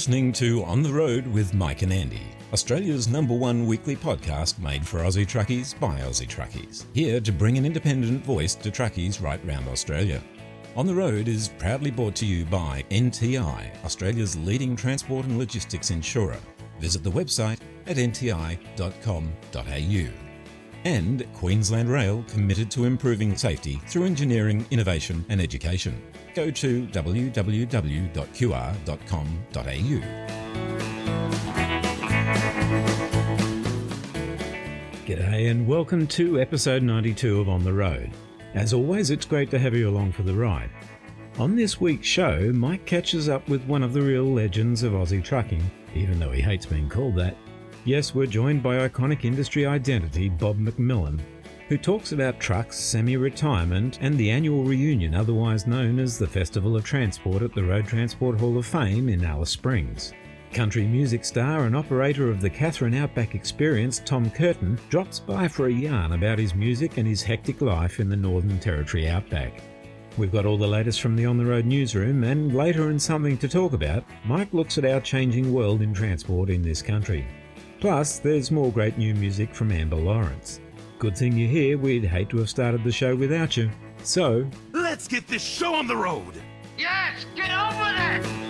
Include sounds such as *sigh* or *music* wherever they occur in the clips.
listening to On the Road with Mike and Andy, Australia's number one weekly podcast made for Aussie truckies by Aussie truckies. Here to bring an independent voice to truckies right round Australia. On the Road is proudly brought to you by NTI, Australia's leading transport and logistics insurer. Visit the website at nti.com.au. And Queensland Rail committed to improving safety through engineering, innovation and education. Go to www.qr.com.au. G'day and welcome to episode 92 of On the Road. As always, it's great to have you along for the ride. On this week's show, Mike catches up with one of the real legends of Aussie trucking, even though he hates being called that. Yes, we're joined by iconic industry identity Bob McMillan, who talks about trucks, semi retirement, and the annual reunion, otherwise known as the Festival of Transport at the Road Transport Hall of Fame in Alice Springs. Country music star and operator of the Katherine Outback Experience, Tom Curtin, drops by for a yarn about his music and his hectic life in the Northern Territory Outback. We've got all the latest from the On the Road newsroom, and later in Something to Talk About, Mike looks at our changing world in transport in this country. Plus, there's more great new music from Amber Lawrence. Good thing you're here, we'd hate to have started the show without you. So, let's get this show on the road! Yes, get over with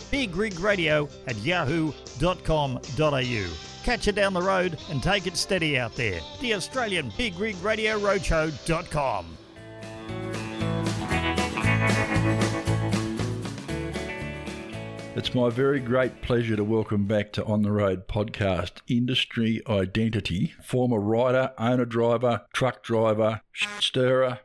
bigrigradio at yahoo.com.au. Catch you down the road and take it steady out there. The Australian Big Rig Radio Roadshow.com. It's my very great pleasure to welcome back to On the Road podcast industry identity, former rider, owner driver, truck driver, stirrer,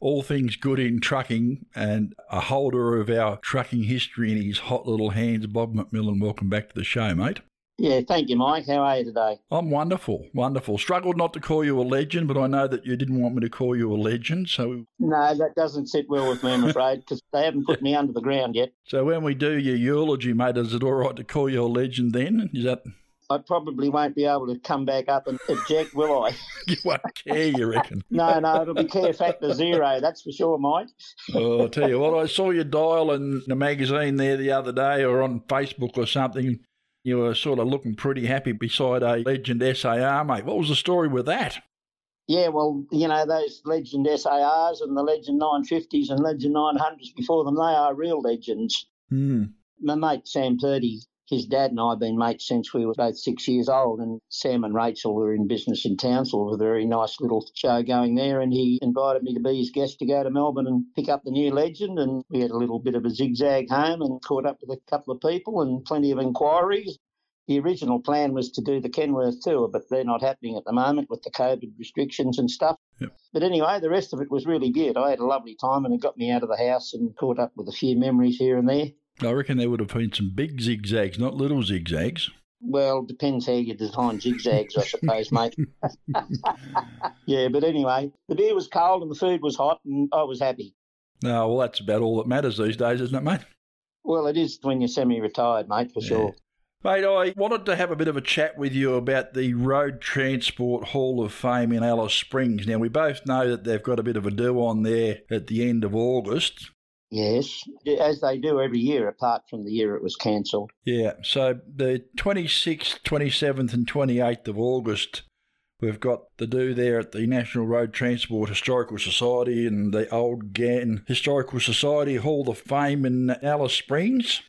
all things good in trucking, and a holder of our trucking history in his hot little hands, Bob McMillan. Welcome back to the show, mate. Yeah, thank you, Mike. How are you today? I'm wonderful, wonderful. Struggled not to call you a legend, but I know that you didn't want me to call you a legend, so. No, that doesn't sit well with me, I'm afraid, because they haven't put me under the ground yet. So when we do your eulogy, mate, is it all right to call you a legend then? Is that. I probably won't be able to come back up and object, will I? *laughs* you won't care, you reckon? *laughs* no, no, it'll be care factor zero, that's for sure, Mike. oh, I'll tell you what, I saw you dial in the magazine there the other day or on Facebook or something. You were sort of looking pretty happy beside a Legend SAR, mate. What was the story with that? Yeah, well, you know, those Legend SARs and the Legend 950s and Legend 900s before them, they are real legends. Mm. My mate Sam Purdy his dad and I have been mates since we were both six years old. And Sam and Rachel were in business in Townsville with a very nice little show going there. And he invited me to be his guest to go to Melbourne and pick up the new legend. And we had a little bit of a zigzag home and caught up with a couple of people and plenty of inquiries. The original plan was to do the Kenworth tour, but they're not happening at the moment with the COVID restrictions and stuff. Yep. But anyway, the rest of it was really good. I had a lovely time and it got me out of the house and caught up with a few memories here and there. I reckon there would have been some big zigzags, not little zigzags. Well, depends how you design zigzags, I suppose, mate. *laughs* yeah, but anyway, the beer was cold and the food was hot, and I was happy. No, well, that's about all that matters these days, isn't it, mate? Well, it is when you're semi-retired, mate, for yeah. sure. Mate, I wanted to have a bit of a chat with you about the Road Transport Hall of Fame in Alice Springs. Now, we both know that they've got a bit of a do on there at the end of August. Yes, as they do every year, apart from the year it was cancelled. Yeah, so the 26th, 27th, and 28th of August, we've got the do there at the National Road Transport Historical Society and the Old Ghan Historical Society Hall of Fame in Alice Springs.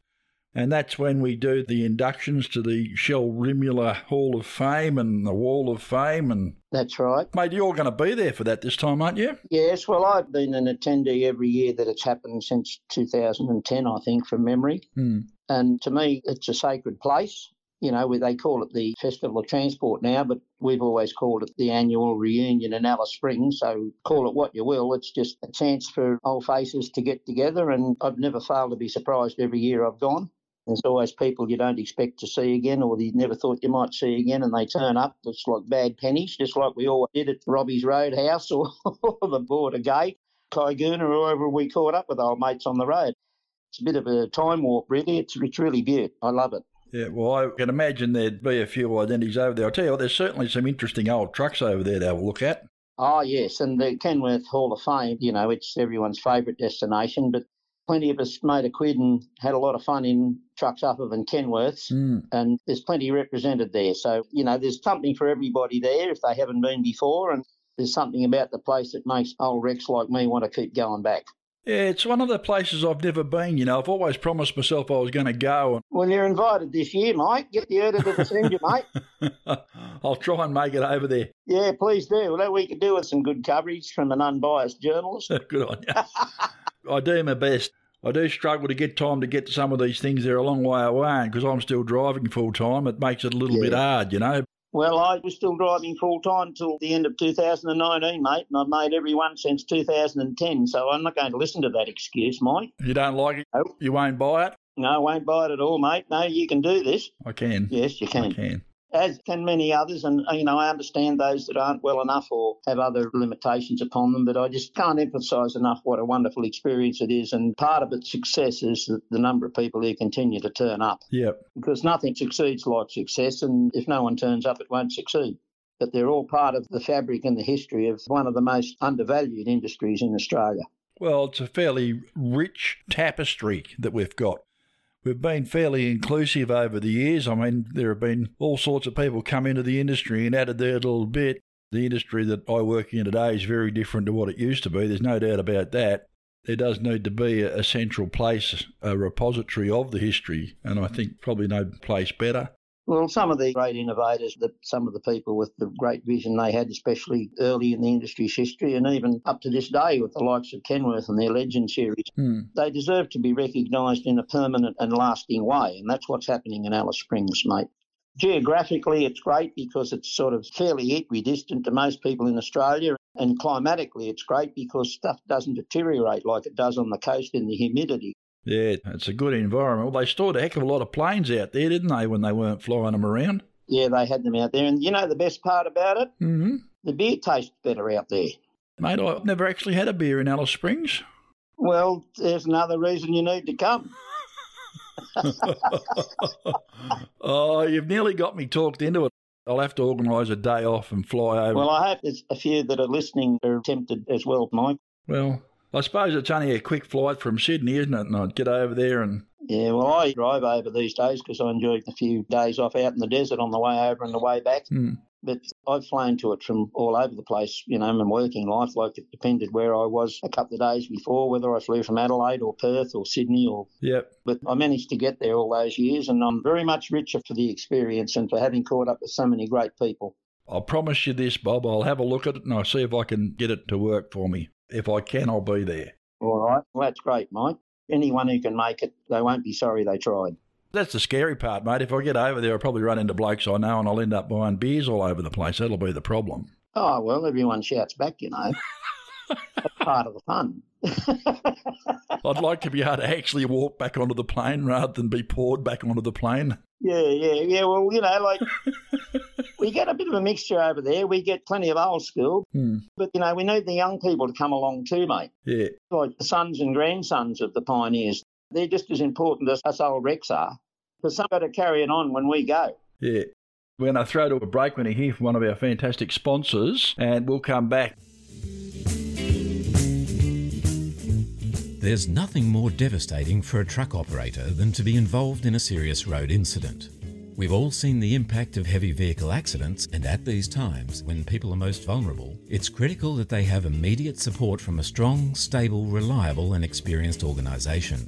And that's when we do the inductions to the Shell Rimula Hall of Fame and the Wall of Fame. And That's right. Mate, you're going to be there for that this time, aren't you? Yes, well, I've been an attendee every year that it's happened since 2010, I think, from memory. Hmm. And to me, it's a sacred place. You know, they call it the Festival of Transport now, but we've always called it the annual reunion in Alice Springs. So call it what you will. It's just a chance for old faces to get together. And I've never failed to be surprised every year I've gone. There's always people you don't expect to see again or you never thought you might see again, and they turn up. It's like bad pennies, just like we all did at Robbie's Roadhouse *laughs* or the Border Gate, Caiguna, or wherever we caught up with old mates on the road. It's a bit of a time warp, really. It's, it's really beautiful. I love it. Yeah, well, I can imagine there'd be a few identities over there. I'll tell you what, there's certainly some interesting old trucks over there to have a look at. Oh, yes, and the Kenworth Hall of Fame, you know, it's everyone's favourite destination, but plenty of us made a quid and had a lot of fun in trucks up of and Kenworths, mm. and there's plenty represented there. So, you know, there's something for everybody there if they haven't been before, and there's something about the place that makes old Rex like me want to keep going back. Yeah, it's one of the places I've never been. You know, I've always promised myself I was going to go. Well, you're invited this year, mate. Get the editor to send you, mate. *laughs* I'll try and make it over there. Yeah, please do. Well, that we could do with some good coverage from an unbiased journalist. *laughs* good on you. *laughs* I do my best. I do struggle to get time to get to some of these things. They're a long way away, and because I'm still driving full time. It makes it a little yeah. bit hard, you know. Well, I was still driving full time till the end of 2019, mate, and I've made every one since 2010. So I'm not going to listen to that excuse, Mike. You don't like it? Nope. You won't buy it? No, I won't buy it at all, mate. No, you can do this. I can. Yes, you can. I can as can many others. And, uh, you know, I understand those that aren't well enough or have other limitations upon them, but I just can't emphasise enough what a wonderful experience it is. And part of its success is the, the number of people who continue to turn up. Yep. Because nothing succeeds like success, and if no one turns up, it won't succeed. But they're all part of the fabric and the history of one of the most undervalued industries in Australia. Well, it's a fairly rich tapestry that we've got. We've been fairly inclusive over the years. I mean, there have been all sorts of people come into the industry and added their little bit. The industry that I work in today is very different to what it used to be. There's no doubt about that. There does need to be a central place, a repository of the history, and I think probably no place better. Well, some of the great innovators, that some of the people with the great vision they had, especially early in the industry's history, and even up to this day with the likes of Kenworth and their Legend series, hmm. they deserve to be recognised in a permanent and lasting way, and that's what's happening in Alice Springs, mate. Geographically, it's great because it's sort of fairly equidistant to most people in Australia. And climatically, it's great because stuff doesn't deteriorate like it does on the coast in the humidity. Yeah, it's a good environment. Well, they stored a heck of a lot of planes out there, didn't they, when they weren't flying them around? Yeah, they had them out there. And you know the best part about it? Mm-hmm. The beer tastes better out there. Mate, I've never actually had a beer in Alice Springs. Well, there's another reason you need to come. *laughs* oh, you've nearly got me talked into it. I'll have to organise a day off and fly over. Well, I hope there's a few that are listening are tempted as well, Mike. Well, I suppose it's only a quick flight from Sydney, isn't it? And I'd get over there and. Yeah, well, I drive over these days because I enjoy a few days off out in the desert on the way over and the way back. Mm. But I've flown to it from all over the place, you know, in my working life. Like it depended where I was a couple of days before, whether I flew from Adelaide or Perth or Sydney or. Yep. But I managed to get there all those years, and I'm very much richer for the experience and for having caught up with so many great people. I promise you this, Bob. I'll have a look at it and I'll see if I can get it to work for me. If I can, I'll be there. All right. Well, that's great, Mike. Anyone who can make it, they won't be sorry they tried. That's the scary part, mate. If I get over there, I'll probably run into blokes I know and I'll end up buying beers all over the place. That'll be the problem. Oh, well, everyone shouts back, you know. That's *laughs* part of the fun. *laughs* I'd like to be able to actually walk back onto the plane rather than be poured back onto the plane. Yeah, yeah, yeah. Well, you know, like *laughs* we get a bit of a mixture over there. We get plenty of old school, hmm. but you know, we need the young people to come along too, mate. Yeah, like the sons and grandsons of the pioneers. They're just as important as us old wrecks are, because some got to carry it on when we go. Yeah. We're going to throw to a break when we hear from one of our fantastic sponsors, and we'll come back. There's nothing more devastating for a truck operator than to be involved in a serious road incident. We've all seen the impact of heavy vehicle accidents, and at these times, when people are most vulnerable, it's critical that they have immediate support from a strong, stable, reliable, and experienced organisation.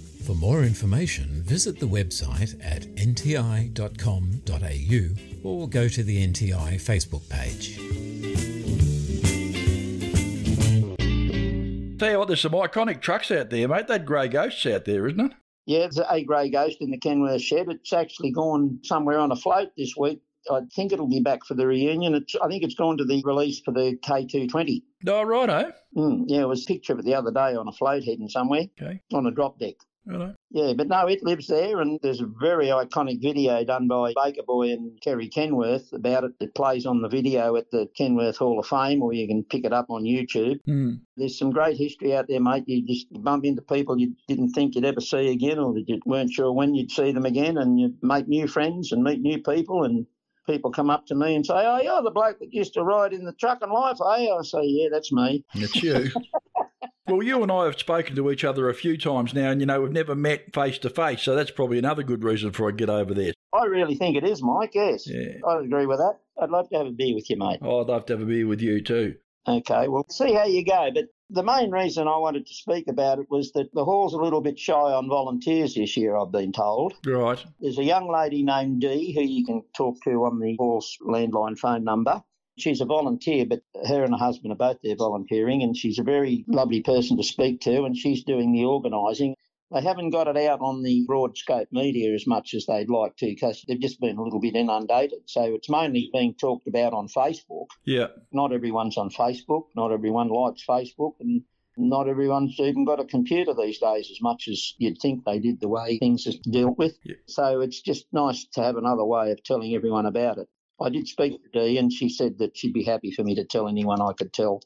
For more information, visit the website at nti.com.au or go to the NTI Facebook page. Tell you what, there's some iconic trucks out there, mate. That grey ghost's out there, isn't it? Yeah, it's a grey ghost in the Kenworth shed. It's actually gone somewhere on a float this week. I think it'll be back for the reunion. It's, I think it's gone to the release for the K220. Oh, righto. Mm, yeah, it was a picture of it the other day on a float heading somewhere Okay. on a drop deck. Righto. Yeah, but no, it lives there, and there's a very iconic video done by Baker Boy and Kerry Kenworth about it. It plays on the video at the Kenworth Hall of Fame, or you can pick it up on YouTube. Hmm. There's some great history out there, mate. You just bump into people you didn't think you'd ever see again, or that you weren't sure when you'd see them again, and you make new friends and meet new people, and people come up to me and say, "Oh, you're the bloke that used to ride in the Truckin' Life, eh?" I say, "Yeah, that's me." It's you. *laughs* well, you and I have spoken to each other a few times now, and you know we've never met face to face, so that's probably another good reason for I get over there. I really think it is, Mike. Yes, Yeah. I agree with that. I'd love to have a beer with you, mate. Oh, I'd love to have a beer with you too. Okay, well, see how you go. But the main reason I wanted to speak about it was that the hall's a little bit shy on volunteers this year, I've been told. Right. There's a young lady named Dee who you can talk to on the hall's landline phone number. She's a volunteer, but her and her husband are both there volunteering, and she's a very lovely person to speak to, and she's doing the organising. They haven't got it out on the broad scope media as much as they'd like to because they've just been a little bit inundated. So it's mainly being talked about on Facebook Yeah. not everyone's on Facebook, not everyone likes Facebook, and not everyone's even got a computer these days as much as you'd think they did the way things are dealt with. Yeah. So it's just nice to have another way of telling everyone about it. I did speak to Dee, and she said that she'd be happy for me to tell anyone I could tell.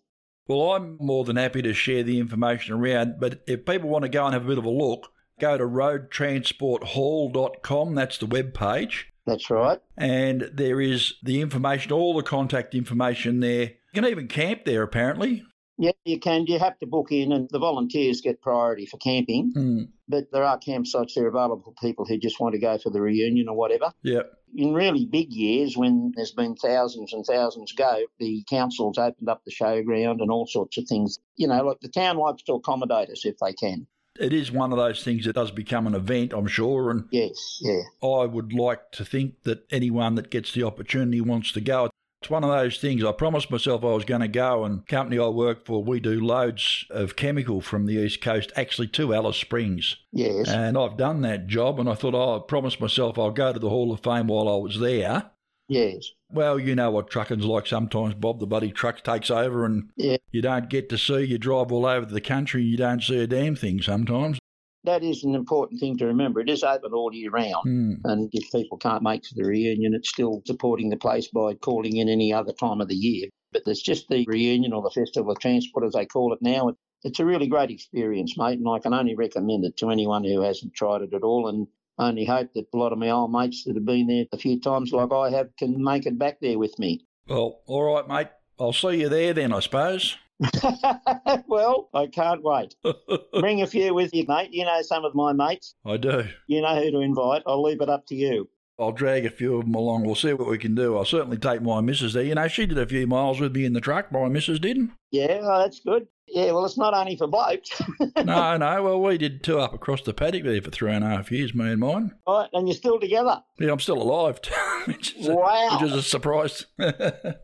Well, I'm more than happy to share the information around, but if people want to go and have a bit of a look, go to roadtransporthall.com. That's the web page. That's right. And there is the information, all the contact information there. You can even camp there, apparently. Yeah, you can. You have to book in, and the volunteers get priority for camping. Hmm. But there are campsites that are available for people who just want to go for the reunion or whatever. Yep. in really big years when there's been thousands and thousands go, the council's opened up the showground and all sorts of things. You know, like the town likes to accommodate us if they can. It is one of those things that does become an event, I'm sure, and Yes, yeah. I would like to think that anyone that gets the opportunity wants to go. It's one of those things. I promised myself I was going to go, and company I work for, we do loads of chemical from the east coast, actually to Alice Springs, Yes. and I've done that job. And I thought, oh, I promised myself I'll go to the Hall of Fame while I was there. yes. Well, you know what trucking's like sometimes, Bob. The bloody truck takes over, and Yeah. you don't get to see. You drive all over the country, and you don't see a damn thing sometimes. That is an important thing to remember. It is open all year round. Hmm. And if people can't make to the reunion, it's still supporting the place by calling in any other time of the year. But there's just the reunion or the Festival of Transport, as they call it now. It's a really great experience, mate, and I can only recommend it to anyone who hasn't tried it at all. And only hope that a lot of my old mates that have been there a few times, like I have, can make it back there with me. Well, all right, mate. I'll see you there then, I suppose. *laughs* well, I can't wait. *laughs* Bring a few with you, mate. You know some of my mates. I do. You know who to invite. I'll leave it up to you. I'll drag a few of them along. We'll see what we can do. I'll certainly take my missus there. You know, she did a few miles with me in the truck. My missus didn't. Yeah, oh, that's good. Yeah, well, it's not only for blokes. *laughs* no, no. Well, we did two up across the paddock there for three and a half years, me and mine. right, and you're still together. Yeah, I'm still alive, *laughs* which, is a, Wow. which is a surprise. *laughs*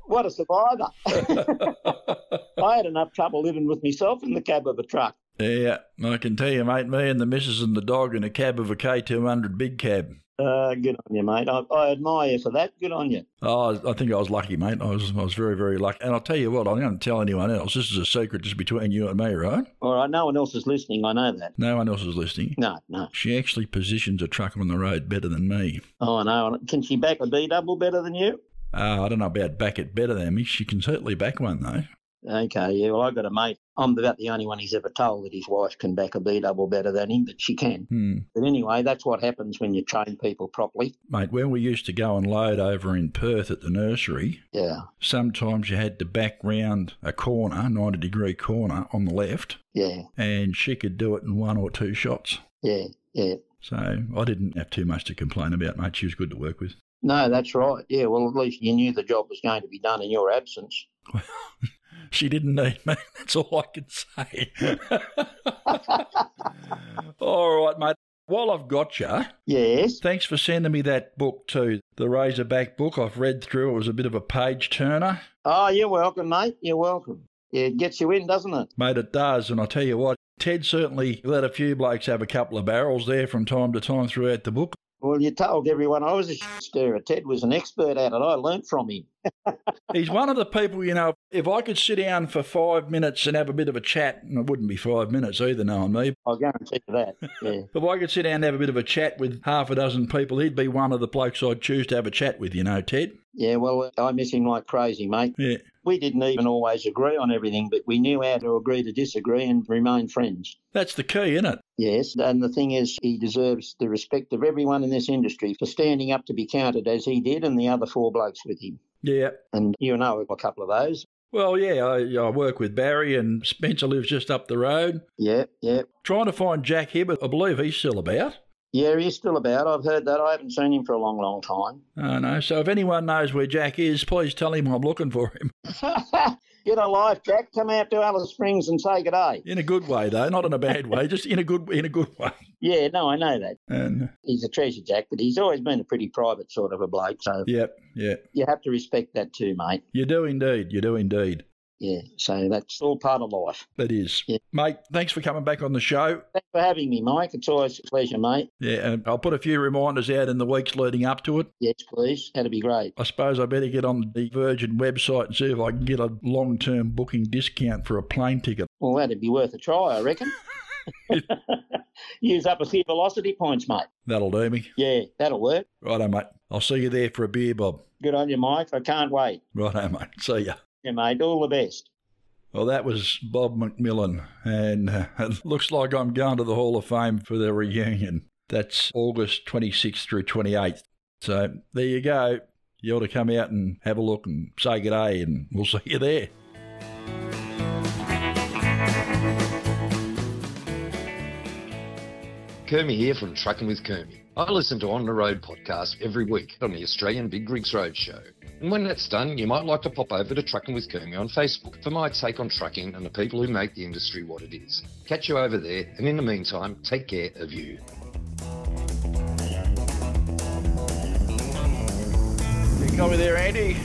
What a survivor. I had enough trouble living with myself in the cab of a truck. yeah, I can tell you, mate. Me and the missus and the dog in a cab of a K200 big cab. Uh, good on you, mate. I, I admire you for that. Good on you. Oh, I think I was lucky, mate. I was, I was very, very lucky. And I'll tell you what, I'm not going to tell anyone else. This is a secret just between you and me, right? All right, no one else is listening. I know that. No one else is listening. No, no. She actually positions a truck on the road better than me. Oh, no. Can she back a B double better than you? Uh, I don't know about back it better than me. She can certainly back one, though. Okay, yeah. Well, I've got a mate. I'm about the only one he's ever told that his wife can back a B double better than him, but she can. Hmm. But anyway, that's what happens when you train people properly. Mate, when we used to go and load over in Perth at the nursery, Yeah, sometimes you had to back round a corner, 90 degree corner on the left, yeah, and she could do it in one or two shots. yeah, yeah. So I didn't have too much to complain about, mate. She was good to work with. No, that's right. Yeah, well, at least you knew the job was going to be done in your absence. *laughs* She didn't need me. *laughs* That's all I can say. *laughs* all right, mate. While I've got you, Yes. thanks for sending me that book too. The Razorback book. I've read through. It was a bit of a page turner. Oh, you're welcome, mate. You're welcome. Yeah, it gets you in, doesn't it? Mate, it does. And I tell you what, Ted certainly let a few blokes have a couple of barrels there from time to time throughout the book. Well, you told everyone I was a stirrer. Ted was an expert at it. I learnt from him. *laughs* He's one of the people, you know, if I could sit down for five minutes and have a bit of a chat, and it wouldn't be five minutes either, knowing me, I'll guarantee you that. Yeah. *laughs* if I could sit down and have a bit of a chat with half a dozen people, he'd be one of the blokes I'd choose to have a chat with, you know, Ted. yeah, well, I miss him like crazy, mate. Yeah. We didn't even always agree on everything, but we knew how to agree to disagree and remain friends. That's the key, isn't it? Yes, and the thing is, he deserves the respect of everyone in this industry for standing up to be counted as he did and the other four blokes with him. Yeah. And you know a couple of those. Well, yeah, I, I work with Barry, and Spencer lives just up the road. Yeah, yeah. Trying to find Jack Hibbert. I believe he's still about. Yeah, he's still about. I've heard that. I haven't seen him for a long, long time. I know. So if anyone knows where Jack is, please tell him I'm looking for him. *laughs* Get a life, Jack. Come out to Alice Springs and say good day. In a good way, though, not in a bad way. Just in a good in a good way. Yeah, no, I know that. And He's a treasure, Jack, but he's always been a pretty private sort of a bloke. So yep, yeah, you have to respect that too, mate. you do indeed. You do indeed. Yeah, so that's all part of life. That is, Yeah. mate. Thanks for coming back on the show. Thanks for having me, Mike. It's always a pleasure, mate. Yeah, and I'll put a few reminders out in the weeks leading up to it. Yes, please. That'd be great. I suppose I better get on the Virgin website and see if I can get a long term booking discount for a plane ticket. Well, that'd be worth a try, I reckon. *laughs* Use up a few velocity points, mate. That'll do me. Yeah, that'll work. Righto, mate. I'll see you there for a beer, Bob. Good on you, Mike. I can't wait. Righto, mate. See ya. Yeah, mate. All the best. Well, that was Bob McMillan, and uh, *laughs* it looks like I'm going to the Hall of Fame for the reunion. That's August 26th through 28th. So there you go. You ought to come out and have a look and say good day, and we'll *laughs* see you there. Kermie here from Trucking with Kermie. I listen to On the Road podcast every week on the Australian Big Rigs Road Show. And when that's done, you might like to pop over to Trucking with Kermie on Facebook for my take on trucking and the people who make the industry what it is. Catch you over there, and in the meantime, take care of you. You got me there, Andy?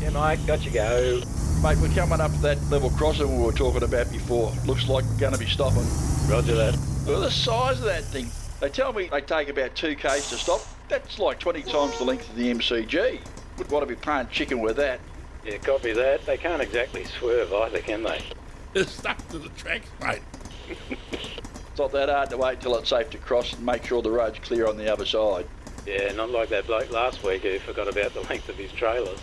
Yeah, mate, got you go. Mate, we're coming up that level crossing we were talking about before. Looks like we're going to be stopping. Roger that. Look at the size of that thing. They tell me they take about 2 k's to stop. That's like 20 times the length of the MCG. Would want to be playing chicken with that. Yeah, copy that. They can't exactly swerve either, can they? *laughs* It's stuck to the tracks, mate. *laughs* it's not that hard to wait till it's safe to cross and make sure the road's clear on the other side. Yeah, not like that bloke last week who forgot about the length of his trailers.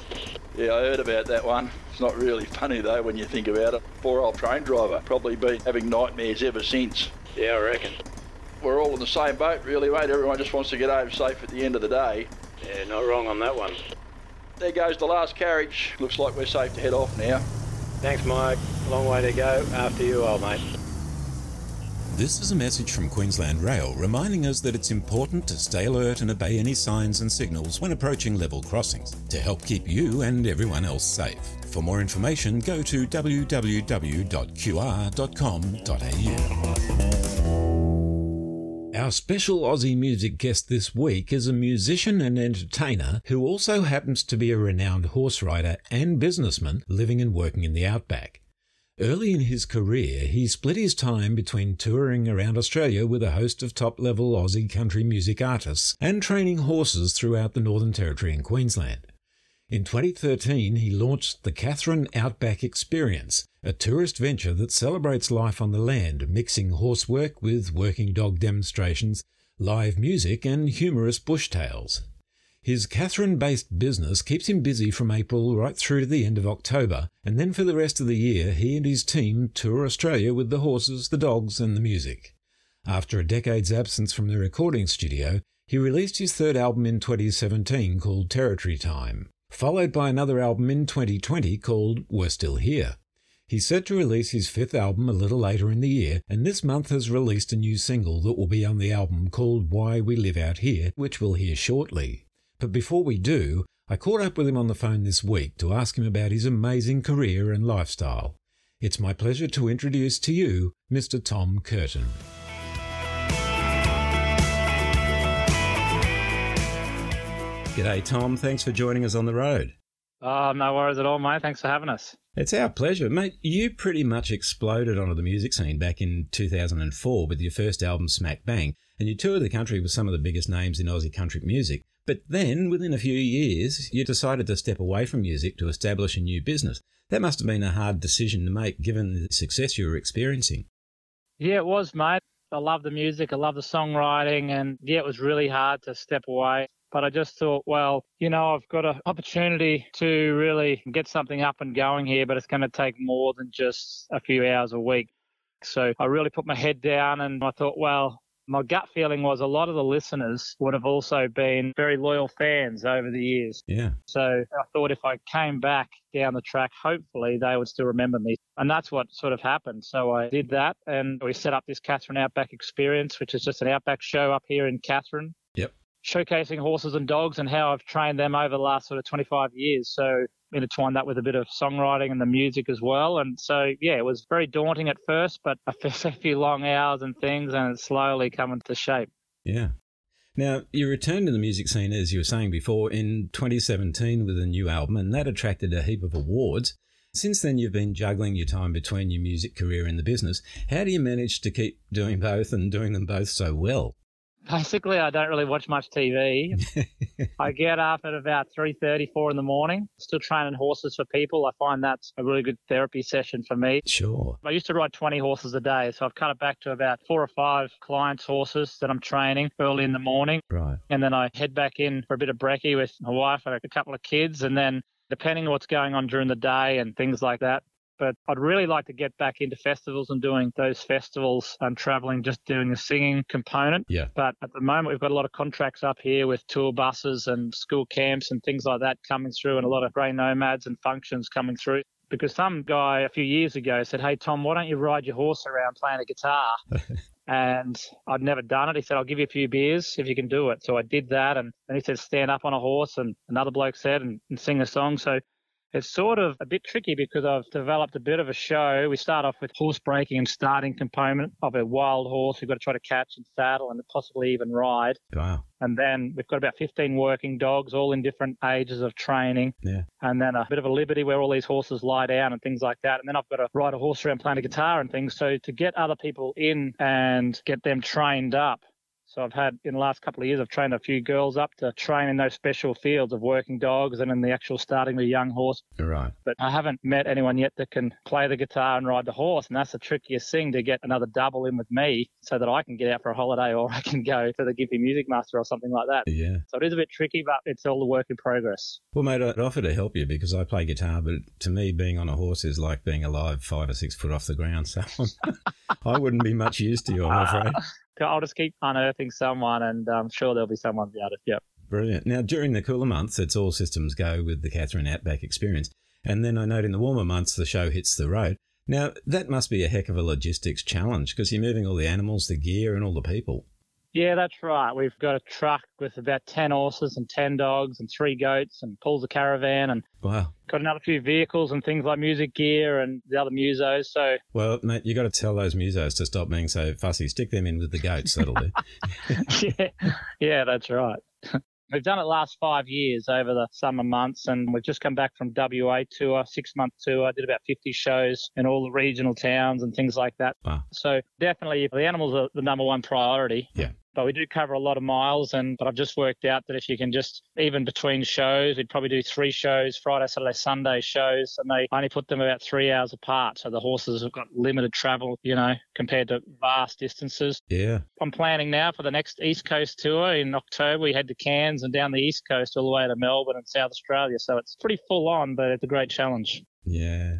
Yeah, I heard about that one. It's not really funny though when you think about it. Poor old train driver. Probably been having nightmares ever since. Yeah, I reckon. We're all in the same boat, really, mate. Everyone just wants to get home safe at the end of the day. Yeah, not wrong on that one. There goes the last carriage. Looks like we're safe to head off now. Thanks, Mike. Long way to go. After you, old mate. This is a message from Queensland Rail reminding us that it's important to stay alert and obey any signs and signals when approaching level crossings to help keep you and everyone else safe. For more information, go to www.qr.com.au. Our special Aussie music guest this week is a musician and entertainer who also happens to be a renowned horse rider and businessman living and working in the outback. Early in his career, he split his time between touring around Australia with a host of top level Aussie country music artists and training horses throughout the Northern Territory and Queensland. In 2013, he launched the Katherine Outback Experience, a tourist venture that celebrates life on the land, mixing horse work with working dog demonstrations, live music, and humorous bush tales. His Katherine based business keeps him busy from April right through to the end of October, and then for the rest of the year, he and his team tour Australia with the horses, the dogs, and the music. After a decade's absence from the recording studio, he released his third album in 2017 called Territory Time, followed by another album in 2020 called We're Still Here. He's set to release his fifth album a little later in the year, and this month has released a new single that will be on the album called Why We Live Out Here, which we'll hear shortly. But before we do, I caught up with him on the phone this week to ask him about his amazing career and lifestyle. It's my pleasure to introduce to you Mr. Tom Curtin. G'day, Tom. Thanks for joining us on the road. Oh, no worries at all, mate. Thanks for having us. It's our pleasure. Mate, you pretty much exploded onto the music scene back in 2004 with your first album, Smack Bang, and you toured the country with some of the biggest names in Aussie country music. But then, within a few years, you decided to step away from music to establish a new business. That must have been a hard decision to make given the success you were experiencing. Yeah, it was, mate. I love the music, I love the songwriting, and yeah, it was really hard to step away. But I just thought, well, you know, I've got an opportunity to really get something up and going here, but it's going to take more than just a few hours a week. So I really put my head down and I thought, well, my gut feeling was a lot of the listeners would have also been very loyal fans over the years. Yeah. So I thought if I came back down the track, hopefully they would still remember me. And that's what sort of happened. So I did that and we set up this Katherine Outback Experience, which is just an outback show up here in Katherine. Showcasing horses and dogs and how I've trained them over the last sort of 25 years. So intertwined that with a bit of songwriting and the music as well. And so, yeah, it was very daunting at first, but *laughs* a few long hours and things, and it's slowly coming to shape. Yeah. Now, you returned to the music scene, as you were saying before, in 2017 with a new album, and that attracted a heap of awards. Since then, you've been juggling your time between your music career and the business. How do you manage to keep doing both and doing them both so well? Basically, I don't really watch much TV. *laughs* I get up at about 3.30, 4 in the morning, still training horses for people. I find that's a really good therapy session for me. Sure. I used to ride 20 horses a day, so I've cut it back to about four or five clients' horses that I'm training early in the morning. Right. And then I head back in for a bit of brekkie with my wife and a couple of kids. And then depending on what's going on during the day and things like that, but I'd really like to get back into festivals and doing those festivals and traveling, just doing the singing component. Yeah. But at the moment, we've got a lot of contracts up here with tour buses and school camps and things like that coming through, and a lot of grey nomads and functions coming through. Because some guy a few years ago said, Hey, Tom, why don't you ride your horse around playing a guitar? *laughs* and I'd never done it. He said, I'll give you a few beers if you can do it. So I did that. And then he said, stand up on a horse. And another bloke said, and, and sing a song. So it's sort of a bit tricky because I've developed a bit of a show. We start off with horse breaking and starting component of a wild horse. We've got to try to catch and saddle and possibly even ride. Wow. And then we've got about 15 working dogs, all in different ages of training. Yeah. And then a bit of a liberty where all these horses lie down and things like that. And then I've got to ride a horse around playing a guitar and things. So to get other people in and get them trained up so I've had in the last couple of years, I've trained a few girls up to train in those special fields of working dogs and in the actual starting the young horse. Right. But I haven't met anyone yet that can play the guitar and ride the horse, and that's the trickiest thing to get another double in with me, so that I can get out for a holiday or I can go to the Gympie Music Muster or something like that. Yeah. So it is a bit tricky, but it's all the work in progress. Well, mate, I'd offer to help you because I play guitar, but to me, being on a horse is like being alive five or six foot off the ground. So *laughs* I wouldn't be much use to you, I'm afraid. *laughs* I'll just keep unearthing someone, and I'm sure there'll be someone about it. Yep. Brilliant. Now, during the cooler months, it's all systems go with the Katherine Outback experience. And then I note in the warmer months, the show hits the road. Now, that must be a heck of a logistics challenge because you're moving all the animals, the gear, and all the people. Yeah, that's right. We've got a truck with about 10 horses and 10 dogs and three goats and pulls a caravan and wow. got another few vehicles and things like music gear and the other musos. So, well, mate, you got to tell those musos to stop being so fussy. Stick them in with the goats. That'll do. *laughs* *laughs* yeah, yeah, that's right. *laughs* We've done it last five years over the summer months, and we've just come back from WA tour, six month tour. I did about 50 shows in all the regional towns and things like that. Wow. So definitely the animals are the number one priority. Yeah but we do cover a lot of miles and but I've just worked out that if you can just even between shows we'd probably do three shows Friday Saturday Sunday shows and they only put them about three hours apart. So the horses have got limited travel you know compared to vast distances. Yeah. I'm planning now for the next East Coast tour in October. We head to Cairns and down the East Coast all the way to Melbourne and South Australia. So it's pretty full on but it's a great challenge. Yeah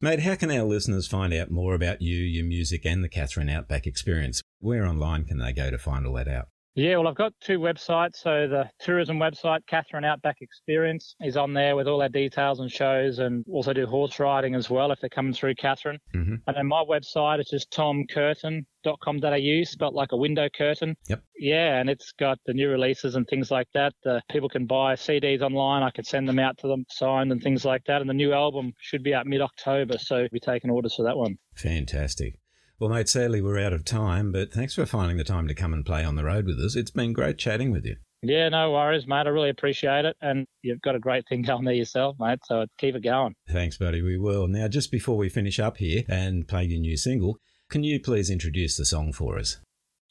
Mate, how can our listeners find out more about you, your music, and the Katherine Outback experience? Where online can they go to find all that out? Yeah, well, I've got two websites. So the tourism website, Katherine Outback Experience, is on there with all our details and shows, and also do horse riding as well if they're coming through Katherine. Mm-hmm. And then my website is just tomcurtain.com.au, spelt like a window curtain. Yep. Yeah, and it's got the new releases and things like that. Uh, people can buy CDs online. I can send them out to them signed and things like that. And the new album should be out mid October, so we'll be taking orders for that one. Fantastic. Well, mate, sadly we're out of time, but thanks for finding the time to come and play on the road with us. It's been great chatting with you. Yeah, no worries, mate. I really appreciate it. And you've got a great thing *laughs* going there yourself, mate. So keep it going. Thanks, buddy. We will. Now, just before we finish up here and play your new single, can you please introduce the song for us?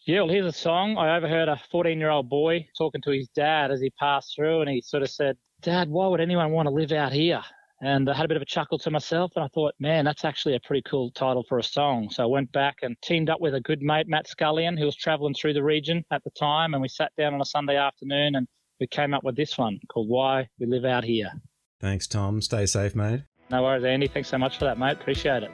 Yeah, well, here's a song. I overheard a 14 year old boy talking to his dad as he passed through, and he sort of said, Dad, why would anyone want to live out here? And I had a bit of a chuckle to myself, and I thought, man, that's actually a pretty cool title for a song. So I went back and teamed up with a good mate, Matt Scullion, who was traveling through the region at the time, and we sat down on a Sunday afternoon and we came up with this one called Why We Live Out Here. Thanks, Tom. Stay safe, mate. No worries, Andy. Thanks so much for that, mate. Appreciate it.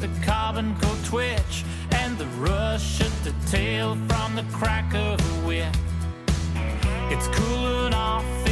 The carbon coat twitch and the rush at the tail from the crack of a whip. It's cooling off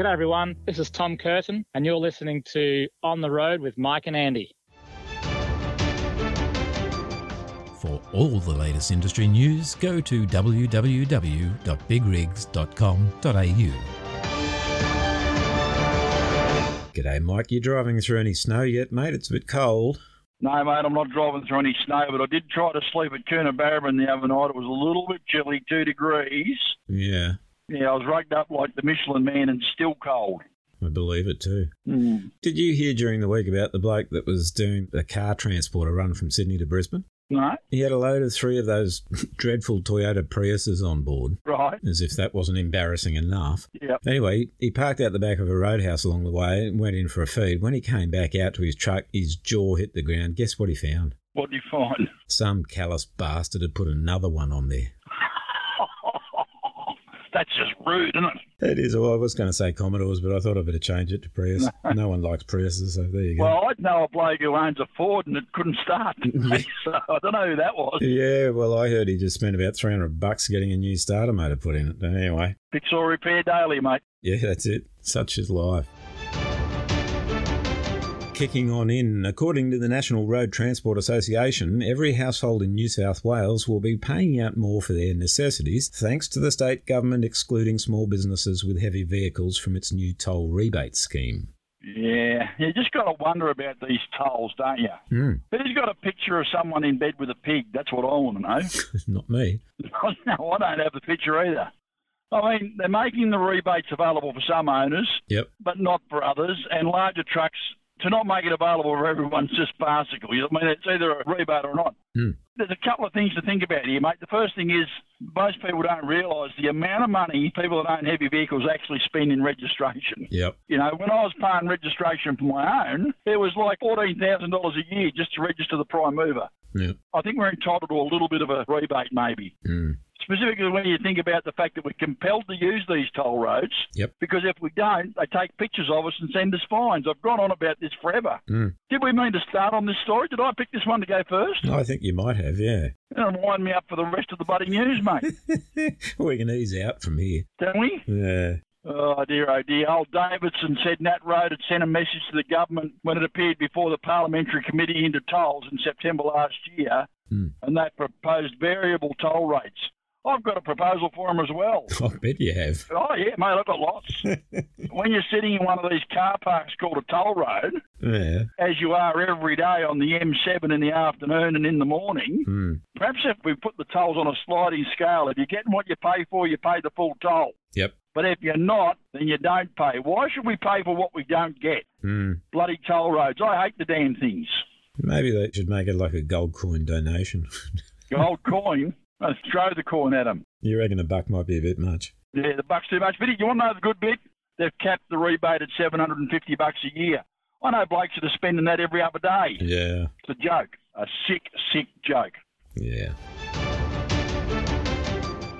G'day everyone, this is Tom Curtin, and you're listening to On the Road with Mike and Andy. For all the latest industry news, go to www.bigrigs.com.au. G'day, Mike. You driving through any snow yet, mate? It's a bit cold. No, mate, I'm not driving through any snow, but I did try to sleep at Coonabarabran the other night. It was a little bit chilly, two degrees. Yeah, Yeah, I was rugged up like the Michelin man and still cold. I believe it too. Mm. Did you hear during the week about the bloke that was doing a car transporter run from Sydney to Brisbane? No, He had a load of three of those *laughs* dreadful Toyota Priuses on board, right. as if that wasn't embarrassing enough. Yep. Anyway, he parked out the back of a roadhouse along the way and went in for a feed. When he came back out to his truck, his jaw hit the ground. Guess what he found? What did you find? Some callous bastard had put another one on there. That's just rude, isn't it? It is. Well, I was going to say Commodores, but I thought I'd better change it to Prius. *laughs* no one likes Priuses, so there you go. Well, I know a bloke who owns a Ford and it couldn't start. *laughs* *laughs* so I don't know who that was. yeah, well, I heard he just spent about 300 bucks getting a new starter motor put in it. But anyway, Fix or repair daily, mate. yeah, that's it. Such is life. Kicking on in, according to the National Road Transport Association, every household in New South Wales will be paying out more for their necessities thanks to the state government excluding small businesses with heavy vehicles from its new toll rebate scheme. Yeah, you just got to wonder about these tolls, don't you? Hmm, Who's got a picture of someone in bed with a pig? That's what I want to know. *laughs* *laughs* not me. no, I don't have the picture either. I mean, they're making the rebates available for some owners, Yep. but not for others, and larger trucks to not make it available for everyone's just farcical. You know, I mean, it's either a rebate or not. Hmm. There's a couple of things to think about here, mate. The first thing is most people don't realise the amount of money people that own heavy vehicles actually spend in registration. Yep. You know, when I was paying registration for my own, it was like fourteen thousand dollars a year just to register the prime mover. Yep. I think we're entitled to a little bit of a rebate, maybe. Hmm. Specifically, when you think about the fact that we're compelled to use these toll roads, Yep. because if we don't, they take pictures of us and send us fines. I've gone on about this forever. Hmm. Did we mean to start on this story? Did I pick this one to go first? I think you might have, yeah. It'll wind me up for the rest of the bloody news, mate. *laughs* we can ease out from here. Can we? Yeah. Oh dear, oh dear. Old Davidson said Nat Road had sent a message to the government when it appeared before the Parliamentary Committee into Tolls in September last year, Hmm. and they proposed variable toll rates. I've got a proposal for them as well. *laughs* I bet you have. Oh yeah, mate, I've got lots. *laughs* when you're sitting in one of these car parks called a toll road, Yeah. as you are every day on the M7 in the afternoon and in the morning, Hmm. perhaps if we put the tolls on a sliding scale, if you're getting what you pay for, you pay the full toll. Yep. But if you're not, then you don't pay. Why should we pay for what we don't get? Hmm. Bloody toll roads. I hate the damn things. Maybe they should make it like a gold coin donation. *laughs* Gold coin. Let's throw the corn at them. you reckon a buck might be a bit much? Yeah, the buck's too much. But you want to know the good bit? They've capped the rebate at 750 bucks a year. I know blokes that are spending that every other day. Yeah. It's a joke. A sick, sick joke. Yeah.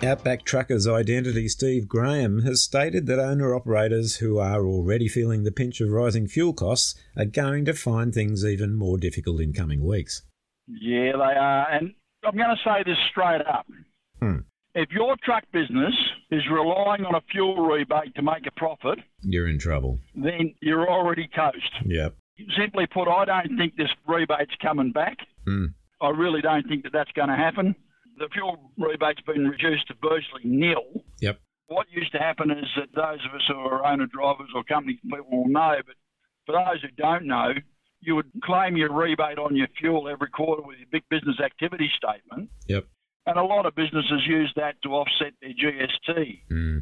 Outback Truckers Identity Steve Graham has stated that owner operators who are already feeling the pinch of rising fuel costs are going to find things even more difficult in coming weeks. Yeah, they are. And I'm going to say this straight up. Hmm. If your truck business is relying on a fuel rebate to make a profit, You're in trouble. then you're already toast. Yep. Simply put, I don't think this rebate's coming back. Hmm. I really don't think that that's going to happen. The fuel rebate's been reduced to virtually nil. Yep. What used to happen is that those of us who are owner drivers or company people will know, but for those who don't know, you would claim your rebate on your fuel every quarter with your big business activity statement. Yep. And a lot of businesses use that to offset their GST. Hmm.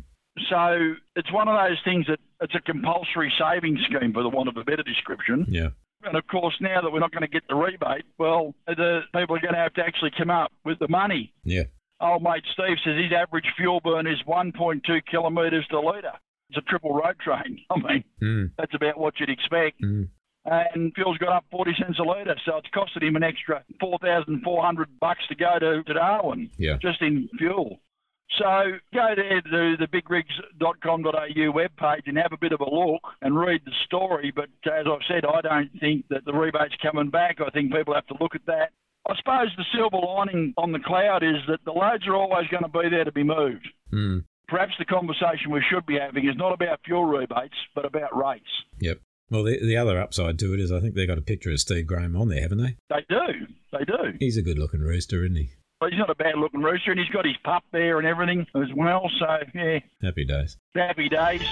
So it's one of those things that it's a compulsory savings scheme, for the want of a better description. Yeah. And of course, now that we're not going to get the rebate, well, the people are going to have to actually come up with the money. Yeah. Old mate Steve says his average fuel burn is 1.2 kilometres to litre. It's a triple road train. *laughs* I mean, Hmm. that's about what you'd expect. Hmm. And fuel's got up 40 cents a litre, so it's costed him an extra 4,400 bucks to go to, to Darwin Yeah. just in fuel. So go there to the bigrigs.com.au webpage and have a bit of a look and read the story. But as I've said, I don't think that the rebate's coming back. I think people have to look at that. I suppose the silver lining on the cloud is that the loads are always going to be there to be moved. Hmm. perhaps the conversation we should be having is not about fuel rebates, but about rates. Yep. Well, the, the other upside to it is I think they've got a picture of Steve Graham on there, haven't they? They do. They do. He's a good looking rooster, isn't he? But he's not a bad looking rooster, and he's got his pup there and everything as well. So, yeah, Happy days. happy days.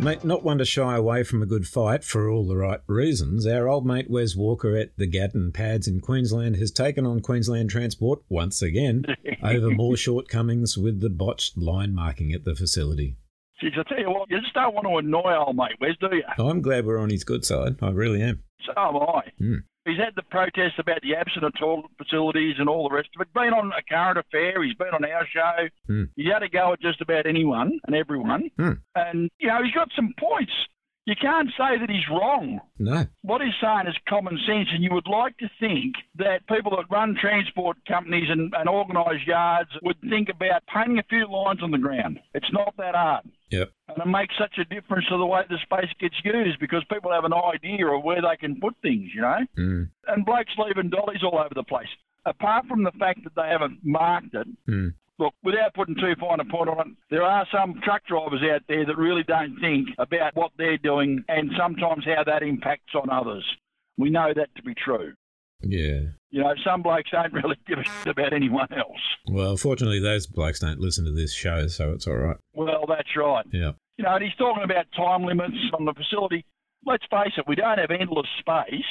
Mate, not one to shy away from a good fight for all the right reasons. Our old mate Wes Walker at the Gatton Pads in Queensland has taken on Queensland Transport once again *laughs* over more shortcomings with the botched line marking at the facility. Jeez, I tell you what, you just don't want to annoy old mate Wes, do you? I'm glad we're on his good side. I really am. So am I. Hmm. He's had the protests about the absent of toilet facilities and all the rest of it. Been on a current affair. He's been on our show. Hmm. He's had a go at just about anyone and everyone. Hmm. And, you know, he's got some points. You can't say that he's wrong. No. What he's saying is common sense, and you would like to think that people that run transport companies and, and organise yards would think about painting a few lines on the ground. It's not that hard. Yep. And it makes such a difference to the way the space gets used because people have an idea of where they can put things, you know? Mm. And blokes leaving dollies all over the place. Apart from the fact that they haven't marked it, Mm. Look, without putting too fine a point on it, there are some truck drivers out there that really don't think about what they're doing and sometimes how that impacts on others. We know that to be true. Yeah. You know, some blokes don't *laughs* really give a shit about anyone else. Well, fortunately, those blokes don't listen to this show, so it's all right. Well, that's right. Yeah. You know, and he's talking about time limits on the facility. Let's face it, we don't have endless space.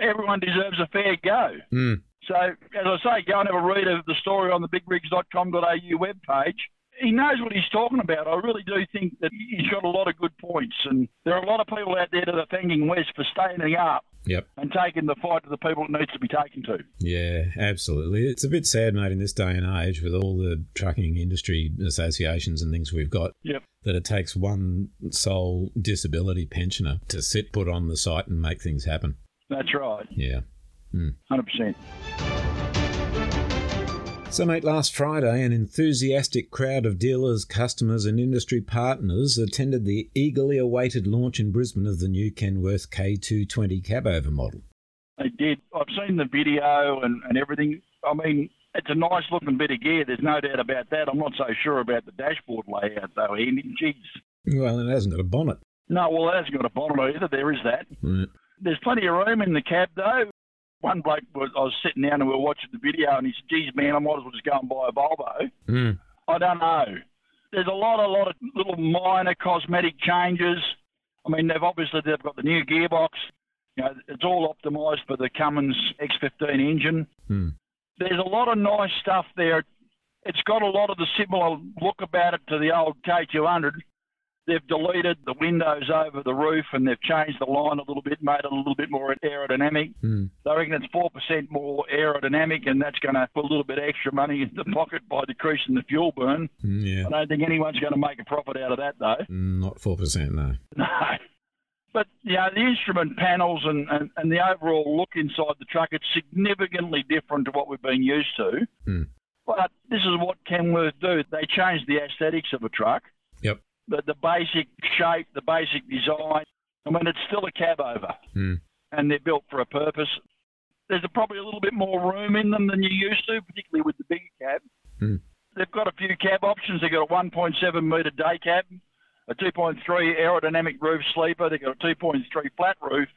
Everyone deserves a fair go. Mm. So, as I say, go and have a read of the story on the bigrigs.com.au webpage. He knows what he's talking about. I really do think that he's got a lot of good points. And there are a lot of people out there that are thanking Wes for standing up Yep. and taking the fight to the people it needs to be taken to. Yeah, absolutely. It's a bit sad, mate, in this day and age with all the trucking industry associations and things we've got. Yep. That it takes one sole disability pensioner to sit, put on the site, and make things happen. That's right. Yeah. Hmm. 100%. So, mate, last Friday, an enthusiastic crowd of dealers, customers, and industry partners attended the eagerly awaited launch in Brisbane of the new Kenworth K220 cabover model. They did. I've seen the video and, and everything. I mean, it's a nice looking bit of gear. There's no doubt about that. I'm not so sure about the dashboard layout, though, Andy. Jeez. Well, it hasn't got a bonnet. No, well, it hasn't got a bonnet either. There is that. Right. There's plenty of room in the cab, though. One bloke, was, I was sitting down and we were watching the video, and he said, geez, man, I might as well just go and buy a Volvo. Mm. I don't know. There's a lot, a lot of little minor cosmetic changes. I mean, they've obviously they've got the new gearbox. You know, it's all optimised for the Cummins X15 engine. Hmm. There's a lot of nice stuff there. It's got a lot of the similar look about it to the old K200. They've deleted the windows over the roof and they've changed the line a little bit, made it a little bit more aerodynamic. Hmm. They reckon it's four percent more aerodynamic, and that's going to put a little bit extra money in the pocket by decreasing the fuel burn. Mm, Yeah. I don't think anyone's going to make a profit out of that, though. Mm, Not 4%, no. *laughs* No. But, you know, the instrument panels and, and, and the overall look inside the truck, it's significantly different to what we've been used to. Hmm. But this is what Kenworth do. They change the aesthetics of a truck, Yep. The, the basic shape, the basic design. I mean, it's still a cab over, Hmm. and they're built for a purpose. There's a, probably a little bit more room in them than you used to, particularly with the bigger cab. Hmm. They've got a few cab options. They've got a 1.7 metre day cab, a 2.3 aerodynamic roof sleeper. They've got a 2.3 flat roof,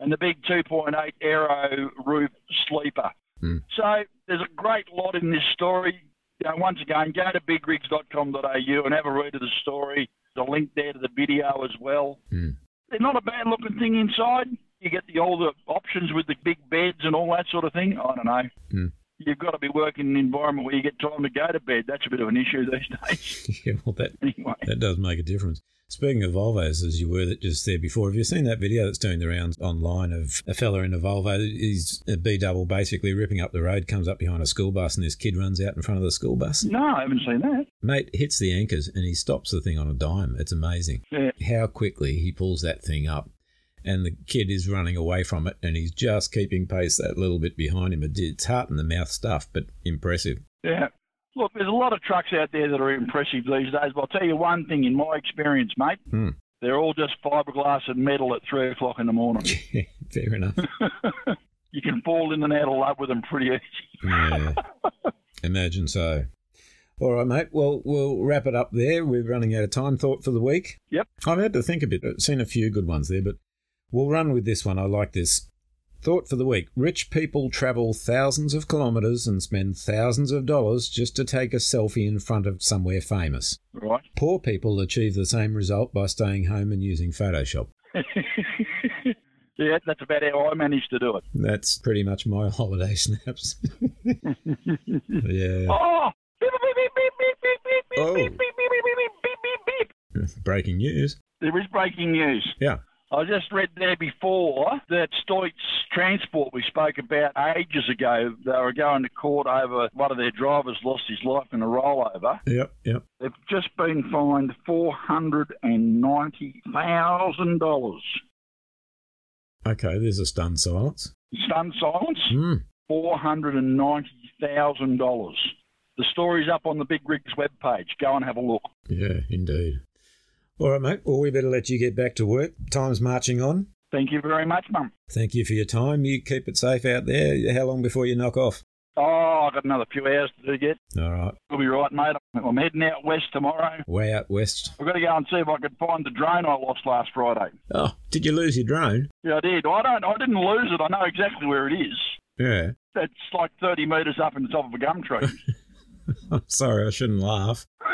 and the big 2.8 aero roof sleeper. Hmm. So there's a great lot in this story. You know, once again, go to bigrigs.com.au and have a read of the story. There's a link there to the video as well. Hmm. They're not a bad looking thing inside. You get the all the options with the big beds and all that sort of thing. I don't know. Hmm. You've got to be working in an environment where you get time to go to bed. That's a bit of an issue these days. *laughs* yeah, well, that, anyway. that does make a difference. Speaking of Volvos, as you were that just there before, have you seen that video that's doing the rounds online of a fella in a Volvo? He's a B double basically ripping up the road, comes up behind a school bus, and this kid runs out in front of the school bus. No, I haven't seen that. Mate hits the anchors and he stops the thing on a dime. It's amazing Yeah. how quickly he pulls that thing up. And the kid is running away from it and he's just keeping pace that little bit behind him. It- It's heart in the mouth stuff, but impressive. Yeah. Look, there's a lot of trucks out there that are impressive these days, but I'll tell you one thing in my experience, mate. Hmm. They're all just fiberglass and metal at three o'clock in the morning. *laughs* Fair enough. *laughs* you can fall in and out of love with them pretty easy. *laughs* Yeah. Imagine so. All right, mate. Well, we'll wrap it up there. We're running out of time. Thought for the week? Yep. I've had to think a bit. I've seen a few good ones there, but we'll run with this one. I like this. Thought for the week. Rich people travel thousands of kilometres and spend thousands of dollars just to take a selfie in front of somewhere famous. Right. Poor people achieve the same result by staying home and using Photoshop. yeah, that's about how I managed to do it. That's pretty much my holiday snaps. yeah. Oh! Oh. Breaking news. There is breaking news. Yeah. I just read there before that Stoitz Transport we spoke about ages ago, they were going to court over one of their drivers lost his life in a rollover. Yep. Yep. They've just been fined $490,000. Okay. There's a stunned silence. Stunned silence? Hmm. $490,000. The story's up on the Big Rigs webpage. Go and have a look. Yeah. Indeed. All right, mate. Well, we better let you get back to work. Time's marching on. Thank you very much, Mum. Thank you for your time. You keep it safe out there. How long before you knock off? Oh, I've got another few hours to do yet. All right. We'll be right, mate. I'm heading out west tomorrow. Way out west. I've got to go and see if I can find the drone I lost last Friday. Oh, did you lose your drone? Yeah, I did. I don't. I didn't lose it. I know exactly where it is. Yeah. It's like 30 metres up in the top of a gum tree. *laughs* I'm sorry, I shouldn't laugh. *laughs*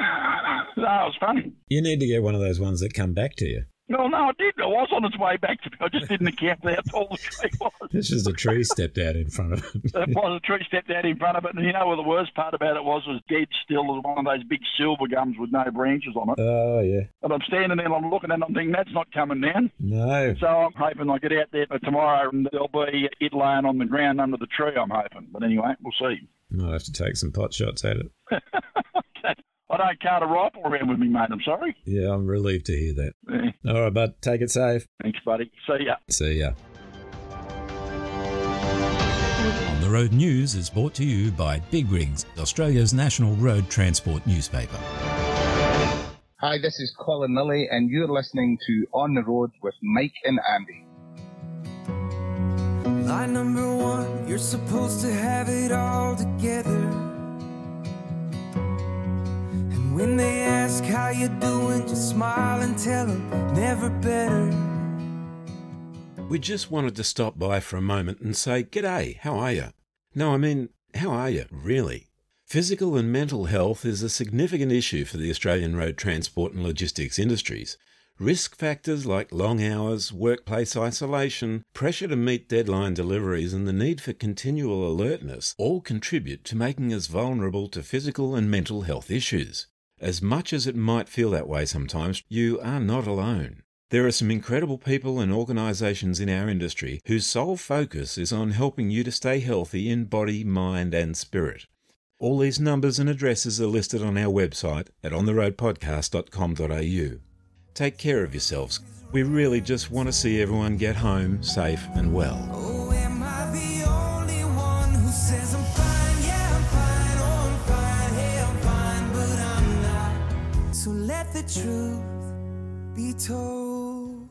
*laughs* it was funny. You need to get one of those ones that come back to you. No, no, I did. I was on its way back to me. I just didn't account for how tall the tree was. *laughs* This just a tree stepped out in front of it. it was a tree stepped out in front of it, and you know what the worst part about it was? It was dead still. It was one of those big silver gums with no branches on it. Oh, yeah. And I'm standing there and I'm looking and I'm thinking, that's not coming down. No. So I'm hoping I get out there for tomorrow and there'll be it laying on the ground under the tree, I'm hoping. But anyway, we'll see. Might have to take some pot shots at it. *laughs* I don't cart a rifle around with me, mate. I'm sorry. Yeah, I'm relieved to hear that. Yeah. All right, bud. Take it safe. Thanks, buddy. See ya. See ya. On the Road News is brought to you by Big Rigs, Australia's national road transport newspaper. Hi, this is Colin Lilly, and you're listening to On the Road with Mike and Andy. Line number one, you're supposed to have it all together. When they ask how you doing, just smile and tell them never better. We just wanted to stop by for a moment and say, G'day, how are you? No, I mean, how are you, really? Physical and mental health is a significant issue for the Australian road transport and logistics industries. Risk factors like long hours, workplace isolation, pressure to meet deadline deliveries, and the need for continual alertness all contribute to making us vulnerable to physical and mental health issues. As much as it might feel that way sometimes, you are not alone. There are some incredible people and organisations in our industry whose sole focus is on helping you to stay healthy in body, mind, and spirit. All these numbers and addresses are listed on our website at ontheroadpodcast.com.au. Take care of yourselves. We really just want to see everyone get home safe and well. The truth be told.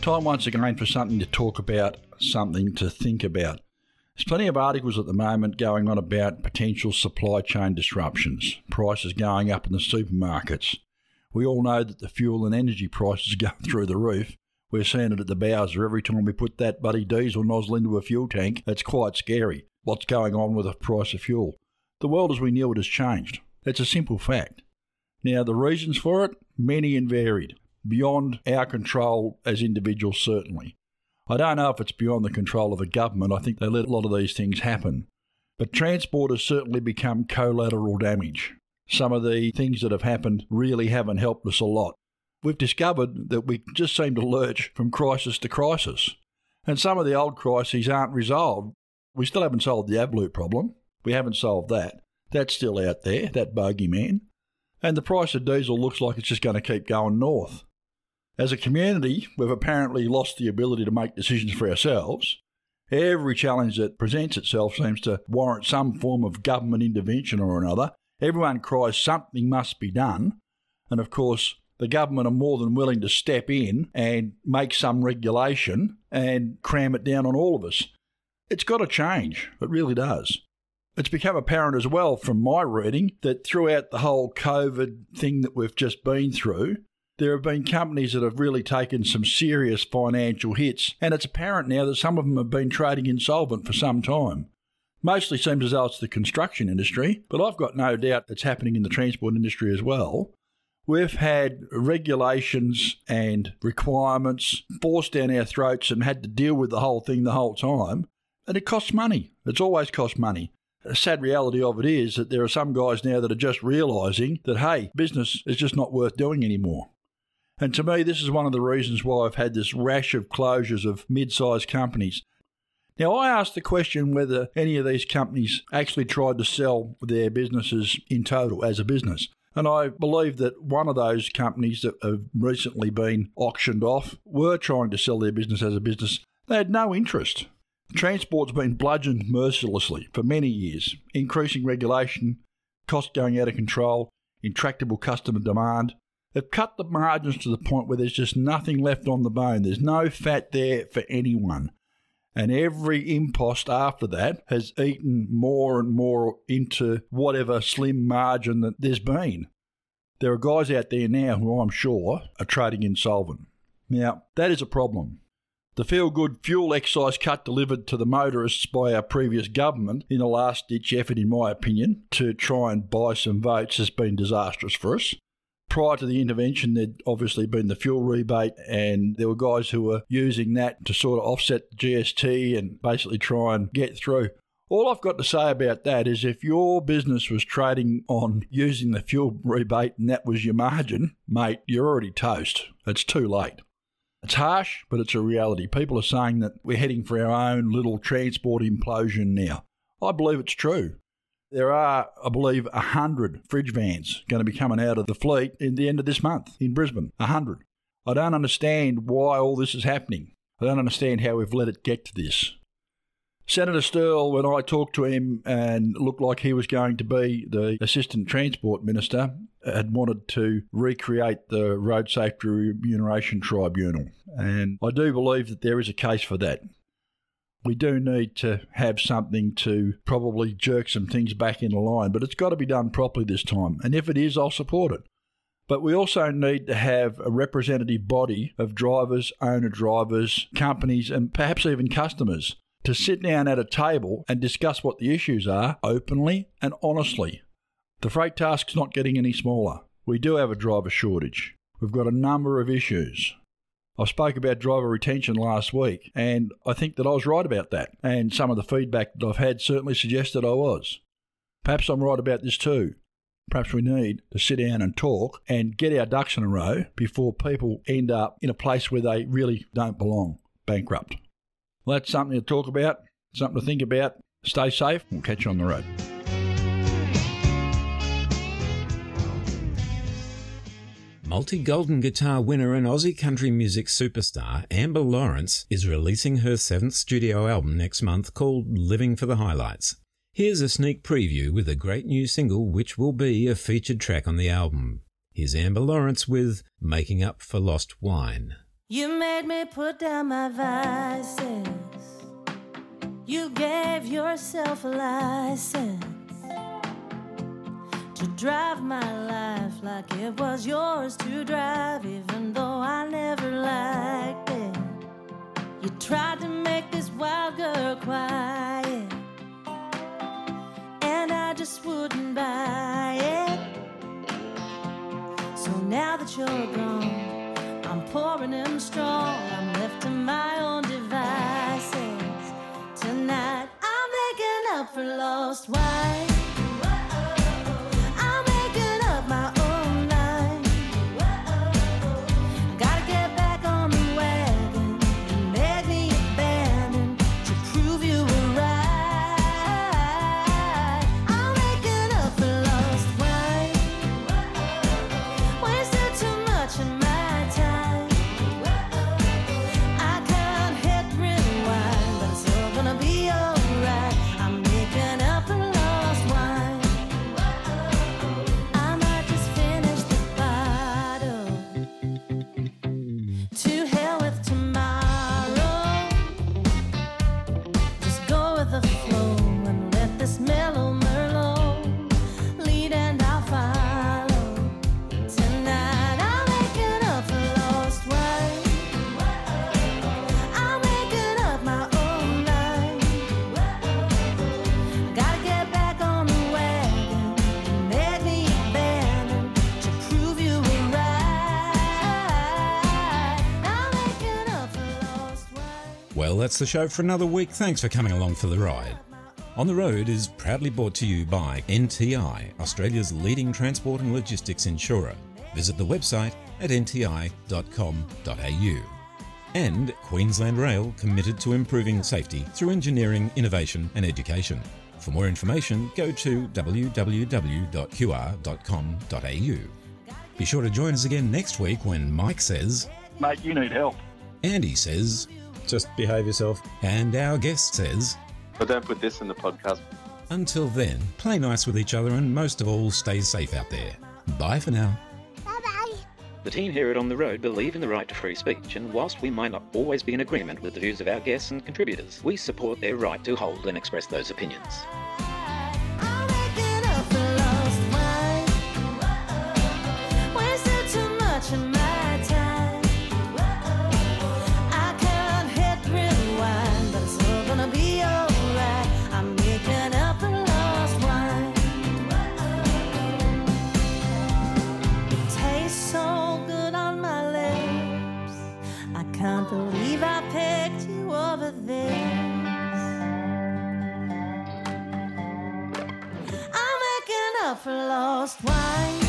Time once again for something to talk about, something to think about. There's plenty of articles at the moment going on about potential supply chain disruptions, prices going up in the supermarkets. We all know that the fuel and energy prices *laughs* are going through the roof. We're seeing it at the Bowser every time we put that bloody diesel nozzle into a fuel tank. It's quite scary what's going on with the price of fuel. The world as we knew it has changed. It's a simple fact. Now, the reasons for it, many and varied, beyond our control as individuals, certainly. I don't know if it's beyond the control of the government. I think they let a lot of these things happen. But transport has certainly become collateral damage. Some of the things that have happened really haven't helped us a lot. We've discovered that we just seem to lurch from crisis to crisis. And some of the old crises aren't resolved. We still haven't solved the AdBlue problem. We haven't solved that. That's still out there, that bogeyman. And the price of diesel looks like it's just going to keep going north. As a community, we've apparently lost the ability to make decisions for ourselves. Every challenge that presents itself seems to warrant some form of government intervention or another. Everyone cries something must be done. And of course, the government are more than willing to step in and make some regulation and cram it down on all of us. It's got to change. It really does. It's become apparent as well from my reading that throughout the whole COVID thing that we've just been through, there have been companies that have really taken some serious financial hits, and it's apparent now that some of them have been trading insolvent for some time. Mostly seems as though it's the construction industry, but I've got no doubt it's happening in the transport industry as well. We've had regulations and requirements forced down our throats and had to deal with the whole thing the whole time, and it costs money. It's always cost money. The sad reality of it is that there are some guys now that are just realising that, hey, business is just not worth doing anymore. And to me, this is one of the reasons why I've had this rash of closures of mid sized companies. Now, I asked the question whether any of these companies actually tried to sell their businesses in total as a business. And I believe that one of those companies that have recently been auctioned off were trying to sell their business as a business. They had no interest. Transport's been bludgeoned mercilessly for many years, increasing regulation, costs going out of control, intractable customer demand. They've cut the margins to the point where there's just nothing left on the bone. There's no fat there for anyone. And every impost after that has eaten more and more into whatever slim margin that there's been. There are guys out there now who I'm sure are trading insolvent. Now, that is a problem. The feel good fuel excise cut delivered to the motorists by our previous government in a last ditch effort, in my opinion, to try and buy some votes has been disastrous for us. Prior to the intervention, there'd obviously been the fuel rebate, and there were guys who were using that to sort of offset the GST and basically try and get through. All I've got to say about that is if your business was trading on using the fuel rebate and that was your margin, mate, you're already toast. It's too late. It's harsh, but it's a reality. People are saying that we're heading for our own little transport implosion now. I believe it's true. There are, I believe, a hundred fridge vans going to be coming out of the fleet in the end of this month in Brisbane. A hundred. I don't understand why all this is happening. I don't understand how we've let it get to this. Senator Sterle, when I talked to him and looked like he was going to be the Assistant Transport Minister, had wanted to recreate the Road Safety Remuneration Tribunal. And I do believe that there is a case for that. We do need to have something to probably jerk some things back into line, but it's got to be done properly this time. And if it is, I'll support it. But we also need to have a representative body of drivers, owner drivers, companies, and perhaps even customers to sit down at a table and discuss what the issues are openly and honestly. The freight task's not getting any smaller. We do have a driver shortage. We've got a number of issues. I spoke about driver retention last week, and I think that I was right about that. And some of the feedback that I've had certainly suggested I was. Perhaps I'm right about this too. Perhaps we need to sit down and talk and get our ducks in a row before people end up in a place where they really don't belong, bankrupt. Well, that's something to talk about, something to think about. Stay safe. We'll catch you on the road. Multi Golden Guitar winner and Aussie country music superstar Amber Lawrence is releasing her seventh studio album next month called Living for the Highlights. Here's a sneak preview with a great new single which will be a featured track on the album. Here's Amber Lawrence with Making Up for Lost Wine. You made me put down my vices. You gave yourself a license drive my life like it was yours to drive, even though I never liked it. You tried to make this wild girl quiet, and I just wouldn't buy it. So now that you're gone, I'm pouring them strong. I'm left to my own devices. Tonight, I'm making up for lost wine. The show for another week. Thanks for coming along for the ride. On the Road is proudly brought to you by NTI, Australia's leading transport and logistics insurer. Visit the website at nti.com.au. And Queensland Rail committed to improving safety through engineering, innovation and education. For more information, go to www.qr.com.au. Be sure to join us again next week when Mike says, Mate, you need help. Andy says, Just behave yourself. and our guest says, But don't put this in the podcast. until then, play nice with each other and most of all, stay safe out there. Bye for now. Bye bye. The team here at On the Road believe in the right to free speech, and whilst we might not always be in agreement with the views of our guests and contributors, we support their right to hold and express those opinions. Lost wine.